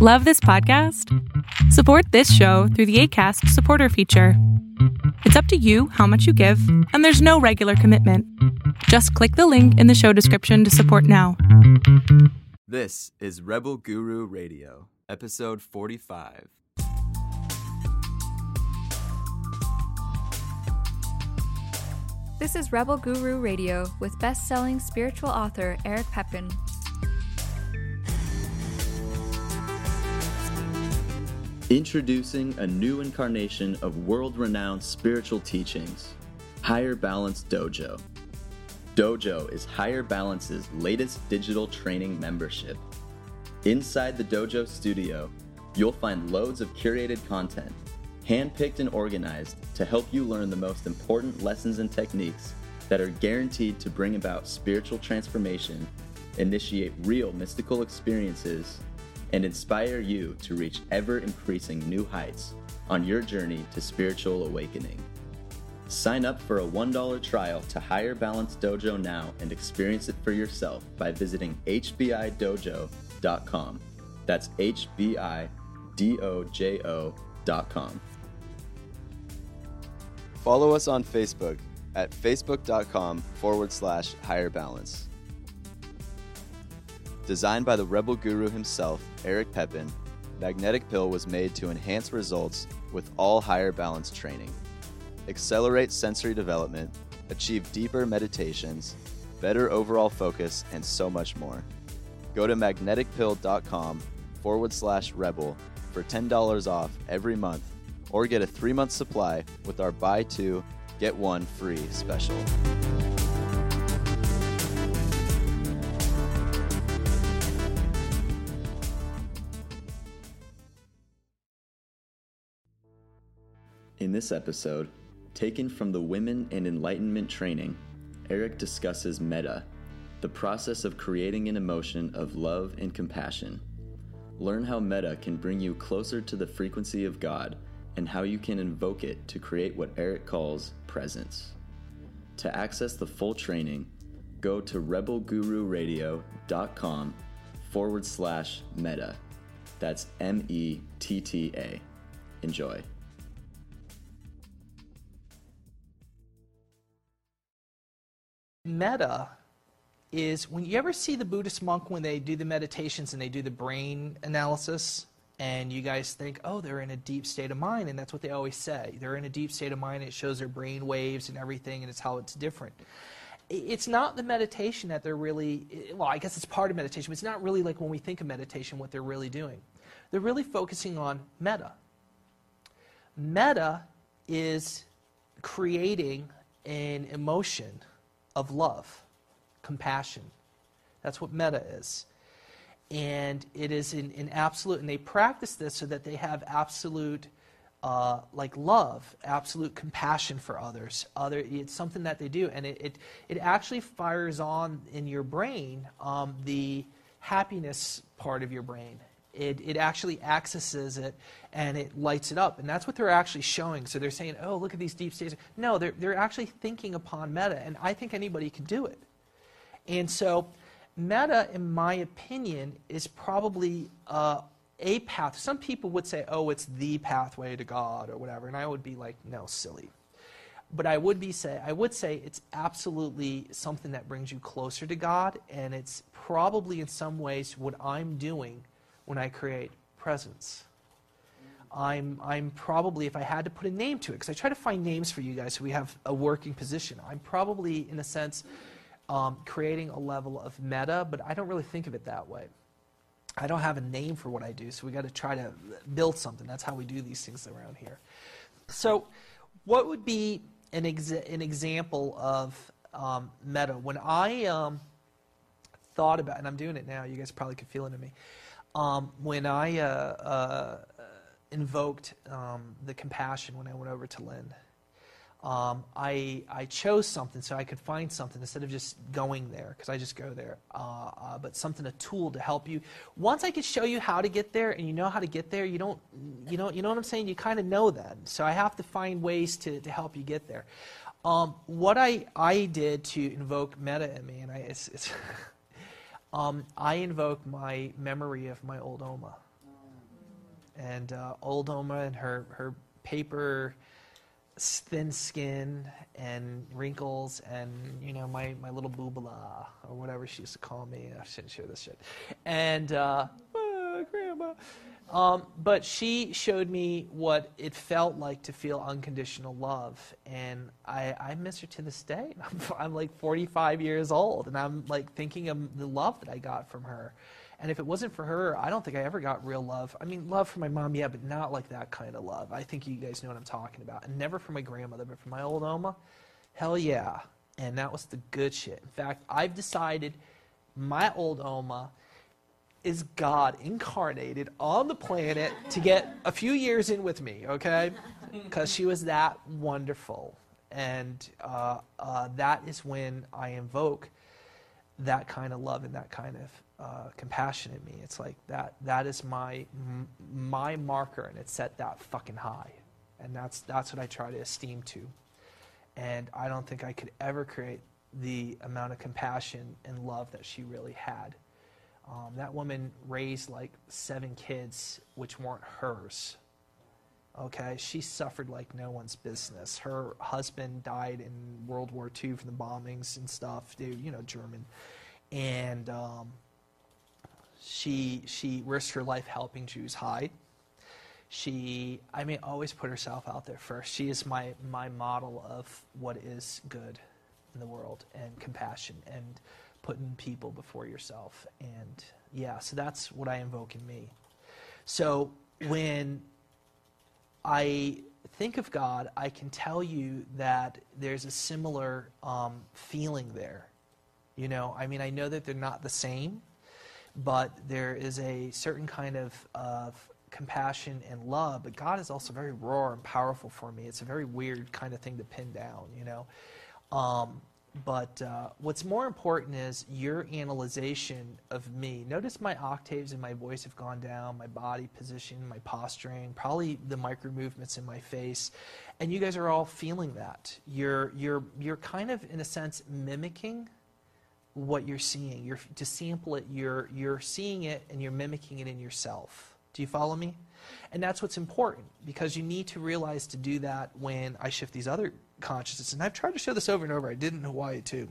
Love this podcast? Support this show through the ACAST supporter feature. It's up to you how much you give, and there's no regular commitment. Just click the link in the show description to support now. This is Rebel Guru Radio, episode 45. This is Rebel Guru Radio with best selling spiritual author Eric Pepin. Introducing a new incarnation of world renowned spiritual teachings Higher Balance Dojo. Dojo is Higher Balance's latest digital training membership. Inside the Dojo studio, you'll find loads of curated content, handpicked and organized to help you learn the most important lessons and techniques that are guaranteed to bring about spiritual transformation, initiate real mystical experiences, and inspire you to reach ever increasing new heights on your journey to spiritual awakening. Sign up for a $1 trial to Higher Balance Dojo now and experience it for yourself by visiting hbidojo.com. That's hbidojo.com. Follow us on Facebook at facebook.com forward slash higher balance. Designed by the Rebel Guru himself, Eric Pepin, Magnetic Pill was made to enhance results with all higher balance training, accelerate sensory development, achieve deeper meditations, better overall focus, and so much more. Go to magneticpill.com forward slash rebel for $10 off every month or get a three month supply with our buy two, get one free special. This episode, taken from the Women and Enlightenment training, Eric discusses metta, the process of creating an emotion of love and compassion. Learn how metta can bring you closer to the frequency of God and how you can invoke it to create what Eric calls presence. To access the full training, go to rebelgururadio.com forward slash metta. That's M E T T A. Enjoy. Metta is when you ever see the Buddhist monk when they do the meditations and they do the brain analysis, and you guys think, oh, they're in a deep state of mind, and that's what they always say. They're in a deep state of mind, it shows their brain waves and everything, and it's how it's different. It's not the meditation that they're really, well, I guess it's part of meditation, but it's not really like when we think of meditation what they're really doing. They're really focusing on metta. Metta is creating an emotion of love, compassion. That's what metta is. And it is in, in absolute, and they practice this so that they have absolute, uh, like love, absolute compassion for others. Other, it's something that they do, and it, it, it actually fires on in your brain um, the happiness part of your brain. It, it actually accesses it and it lights it up. And that's what they're actually showing. So they're saying, oh, look at these deep states. No, they're, they're actually thinking upon metta, And I think anybody can do it. And so metta, in my opinion, is probably uh, a path. Some people would say, oh, it's the pathway to God or whatever. And I would be like, no, silly. But I would be say I would say it's absolutely something that brings you closer to God, and it's probably in some ways what I'm doing when I create presence. I'm, I'm probably, if I had to put a name to it, because I try to find names for you guys so we have a working position, I'm probably, in a sense, um, creating a level of metta, but I don't really think of it that way. I don't have a name for what I do, so we got to try to build something. That's how we do these things around here. So, what would be an, exa- an example of um, metta? When I um, thought about, and I'm doing it now, you guys probably could feel it in me um, when I uh, uh, invoked um, the compassion when I went over to Lynn, um, I, I chose something so I could find something instead of just going there, because I just go there, uh, uh, but something, a tool to help you. Once I could show you how to get there and you know how to get there, you don't, you know, you know what I'm saying? You kind of know that. So I have to find ways to, to help you get there. Um, what I, I did to invoke metta in me, and I, it's, it's um, I invoke my memory of my old Oma. and uh, old Oma and her her paper thin skin and wrinkles and you know my, my little boobala or whatever she used to call me. I shouldn't share this shit. And uh, ah, grandma um, but she showed me what it felt like to feel unconditional love and i, I miss her to this day I'm, I'm like 45 years old and i'm like thinking of the love that i got from her and if it wasn't for her, I don't think I ever got real love. I mean, love for my mom, yeah, but not like that kind of love. I think you guys know what I'm talking about. And never for my grandmother, but for my old Oma, hell yeah. And that was the good shit. In fact, I've decided my old Oma is God incarnated on the planet to get a few years in with me, okay? Because she was that wonderful. And uh, uh, that is when I invoke that kind of love and that kind of uh, compassion in me. It's like that. That is my m- my marker, and it's set that fucking high, and that's that's what I try to esteem to. And I don't think I could ever create the amount of compassion and love that she really had. Um, that woman raised like seven kids, which weren't hers. Okay, she suffered like no one's business. Her husband died in World War II from the bombings and stuff, dude, you know, German. And um, she, she risked her life helping Jews hide. She, I mean, always put herself out there first. She is my, my model of what is good in the world and compassion and putting people before yourself. And yeah, so that's what I invoke in me. So when I think of God, I can tell you that there's a similar um, feeling there. You know, I mean, I know that they're not the same, but there is a certain kind of, of compassion and love. But God is also very raw and powerful for me. It's a very weird kind of thing to pin down, you know. Um, but uh, what's more important is your analyzation of me. Notice my octaves in my voice have gone down, my body position, my posturing, probably the micro movements in my face, and you guys are all feeling that. You're you're you're kind of in a sense mimicking what you're seeing. You're, to sample it, you're, you're seeing it and you're mimicking it in yourself. Do you follow me? And that's what's important because you need to realize to do that when I shift these other consciousnesses. And I've tried to show this over and over. I did in Hawaii too.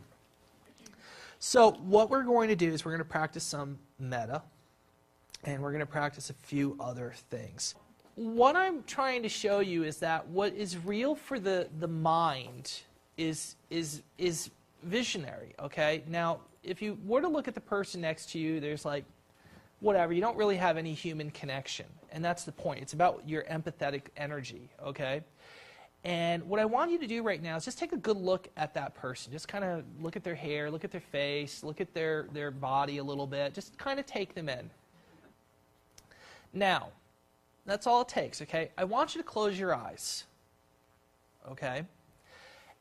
So, what we're going to do is we're going to practice some metta and we're going to practice a few other things. What I'm trying to show you is that what is real for the, the mind is, is, is visionary, okay? Now, if you were to look at the person next to you, there's like, whatever, you don't really have any human connection. And that's the point. It's about your empathetic energy, okay? And what I want you to do right now is just take a good look at that person. Just kind of look at their hair, look at their face, look at their, their body a little bit. Just kind of take them in. Now, that's all it takes, okay? I want you to close your eyes, okay?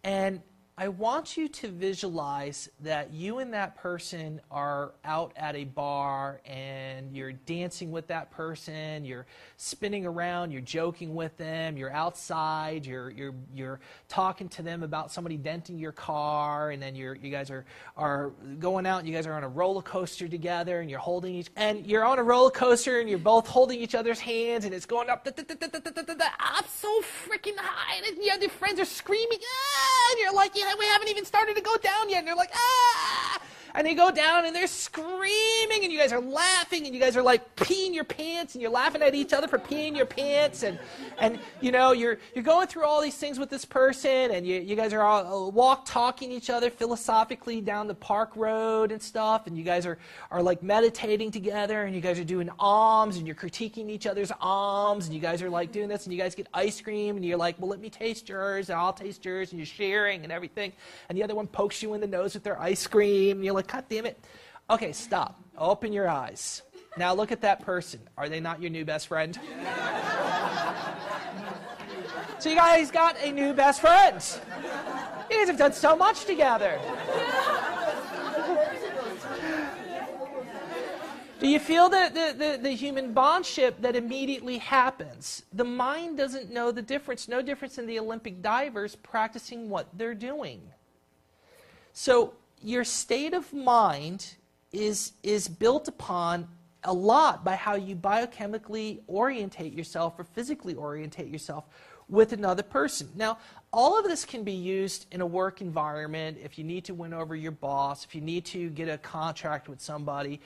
And I want you to visualize that you and that person are out at a bar and you're dancing with that person, you're spinning around, you're joking with them, you're outside, you're, you're, you're talking to them about somebody denting your car, and then you're, you guys are, are going out and you guys are on a roller coaster together and you're holding each, and you're on a roller coaster and you're both holding each other's hands and it's going up, I'm so freaking high, and the other friends are screaming, ah, and you're like, yeah, we haven't even started to go down yet. And they're like, ah! And they go down and they're screaming and you guys are laughing and you guys are like peeing your pants and you're laughing at each other for peeing your pants and, and you know, you're, you're going through all these things with this person and you, you guys are all uh, walk talking each other philosophically down the park road and stuff and you guys are, are like meditating together and you guys are doing alms and you're critiquing each other's alms and you guys are like doing this and you guys get ice cream and you're like, well, let me taste yours and I'll taste yours and you're sharing and everything. And the other one pokes you in the nose with their ice cream and you're like, God damn it. Okay, stop. Open your eyes. Now look at that person. Are they not your new best friend? so you guys got a new best friend. You guys have done so much together. Do you feel the, the, the, the, human bondship that immediately happens? The mind doesn't know the difference, no difference in the Olympic divers practicing what they're doing. So your state of mind is, is built upon a lot by how you biochemically orientate yourself or physically orientate yourself with another person. Now, all of this can be used in a work environment if you need to win over your boss, if you need to get a contract with somebody.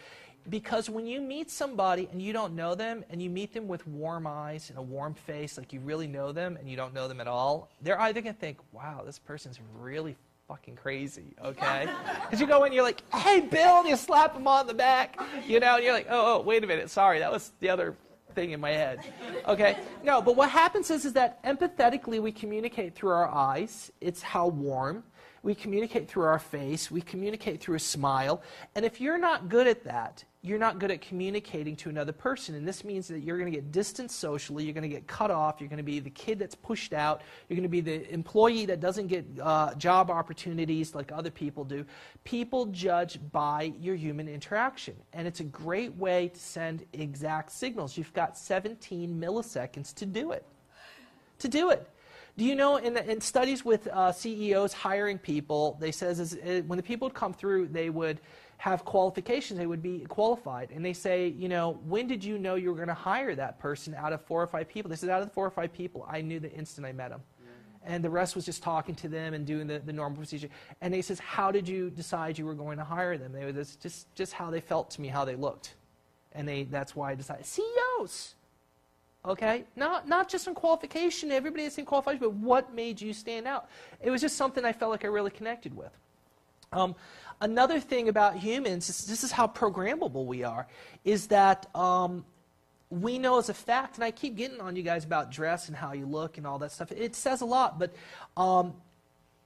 Because when you meet somebody and you don't know them, and you meet them with warm eyes and a warm face, like you really know them and you don't know them at all, they're either going to think, wow, this person's really fucking crazy, okay? Because you go in, you're like, hey, Bill, and you slap him on the back, you know, and you're like, oh, oh, wait a minute, sorry, that was the other thing in my head. Okay? No, but what happens is, is that empathetically we communicate through our eyes. It's how warm. We communicate through our face. We communicate through a smile. And if you're not good at that, you're not good at communicating to another person. And this means that you're going to get distanced socially. You're going to get cut off. You're going to be the kid that's pushed out. You're going to be the employee that doesn't get uh, job opportunities like other people do. People judge by your human interaction. And it's a great way to send exact signals. You've got 17 milliseconds to do it. To do it. Do you know in, the, in studies with uh, CEOs hiring people, they says is, uh, when the people would come through, they would have qualifications, they would be qualified. And they say, you know, when did you know you were going to hire that person out of four or five people? They said, out of the four or five people, I knew the instant I met them. Yeah. And the rest was just talking to them and doing the, the normal procedure. And they says, how did you decide you were going to hire them? They were just, just, just how they felt to me, how they looked. And they, that's why I decided. CEOs! Okay? Not, not just in qualification, everybody has seen qualification, but what made you stand out? It was just something I felt like I really connected with. Um, another thing about humans, is, this is how programmable we are, is that um, we know as a fact, and I keep getting on you guys about dress and how you look and all that stuff. It says a lot, but um,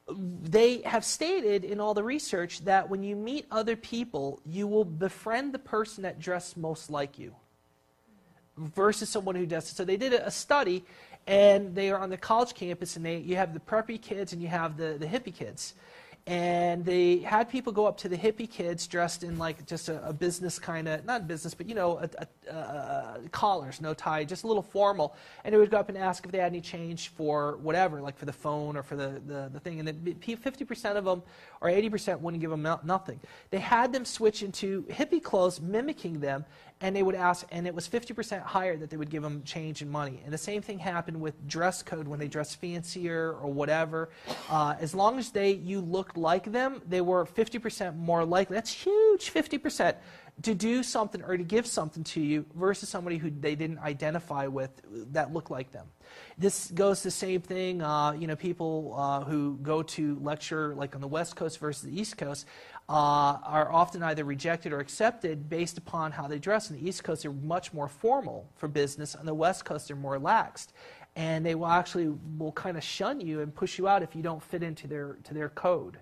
they have stated in all the research that when you meet other people, you will befriend the person that dressed most like you versus someone who doesn't. So they did a study, and they are on the college campus, and they, you have the preppy kids and you have the, the hippie kids. And they had people go up to the hippie kids dressed in like just a, a business kind of not business but you know a, a, a, uh, collars no tie just a little formal. And they would go up and ask if they had any change for whatever like for the phone or for the, the, the thing. And 50% of them or 80% wouldn't give them nothing. They had them switch into hippie clothes mimicking them and they would ask, and it was 50% higher that they would give them change in money. And the same thing happened with dress code when they dressed fancier or whatever. Uh, as long as they you looked like them, they were 50% more likely. That's huge, 50% to do something or to give something to you versus somebody who they didn't identify with that looked like them. This goes the same thing. Uh, you know, people uh, who go to lecture like on the West Coast versus the East Coast uh, are often either rejected or accepted based upon how they dress. On the East Coast, they're much more formal for business. On the West Coast, they're more laxed. And they will actually will kind of shun you and push you out if you don't fit into their, to their code.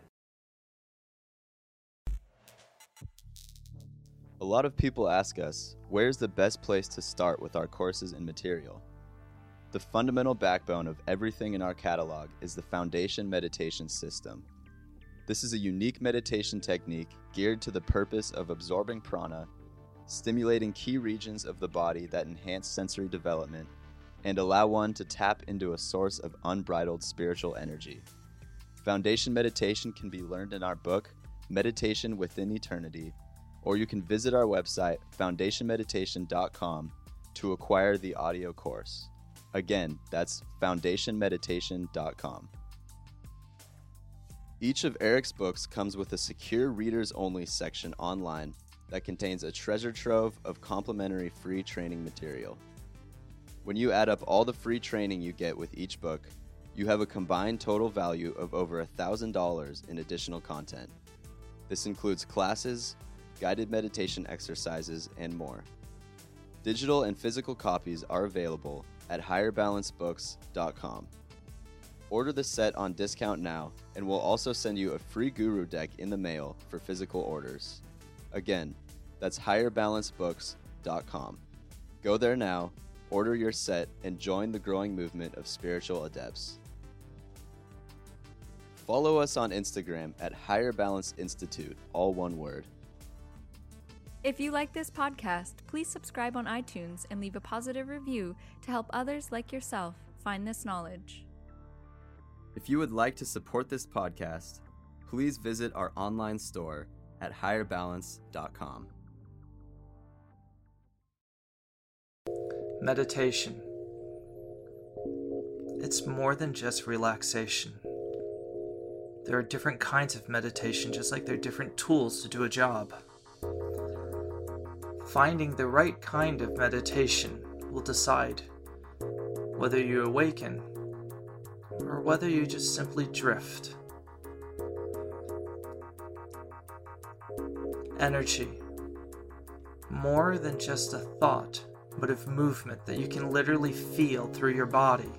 A lot of people ask us, where's the best place to start with our courses and material? The fundamental backbone of everything in our catalog is the Foundation Meditation System. This is a unique meditation technique geared to the purpose of absorbing prana, stimulating key regions of the body that enhance sensory development, and allow one to tap into a source of unbridled spiritual energy. Foundation meditation can be learned in our book, Meditation Within Eternity, or you can visit our website, foundationmeditation.com, to acquire the audio course. Again, that's foundationmeditation.com. Each of Eric's books comes with a secure readers only section online that contains a treasure trove of complimentary free training material. When you add up all the free training you get with each book, you have a combined total value of over $1,000 in additional content. This includes classes, guided meditation exercises, and more. Digital and physical copies are available at higherbalancebooks.com. Order the set on discount now, and we'll also send you a free guru deck in the mail for physical orders. Again, that's higherbalancebooks.com. Go there now, order your set, and join the growing movement of spiritual adepts. Follow us on Instagram at Higher Balance Institute, all one word. If you like this podcast, please subscribe on iTunes and leave a positive review to help others like yourself find this knowledge. If you would like to support this podcast, please visit our online store at higherbalance.com. meditation. It's more than just relaxation. There are different kinds of meditation, just like there are different tools to do a job. Finding the right kind of meditation will decide whether you awaken or whether you just simply drift. Energy. More than just a thought, but of movement that you can literally feel through your body.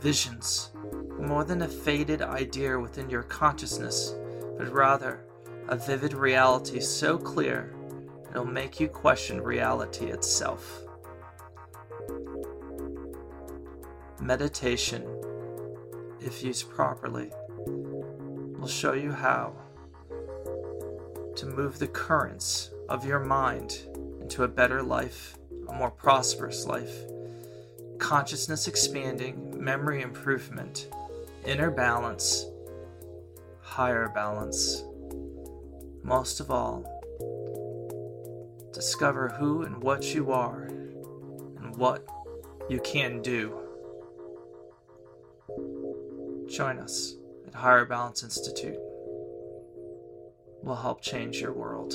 Visions. More than a faded idea within your consciousness, but rather a vivid reality so clear it'll make you question reality itself. Meditation, if used properly, will show you how to move the currents of your mind into a better life, a more prosperous life, consciousness expanding, memory improvement, inner balance, higher balance. Most of all, discover who and what you are and what you can do. Join us at Higher Balance Institute. We'll help change your world.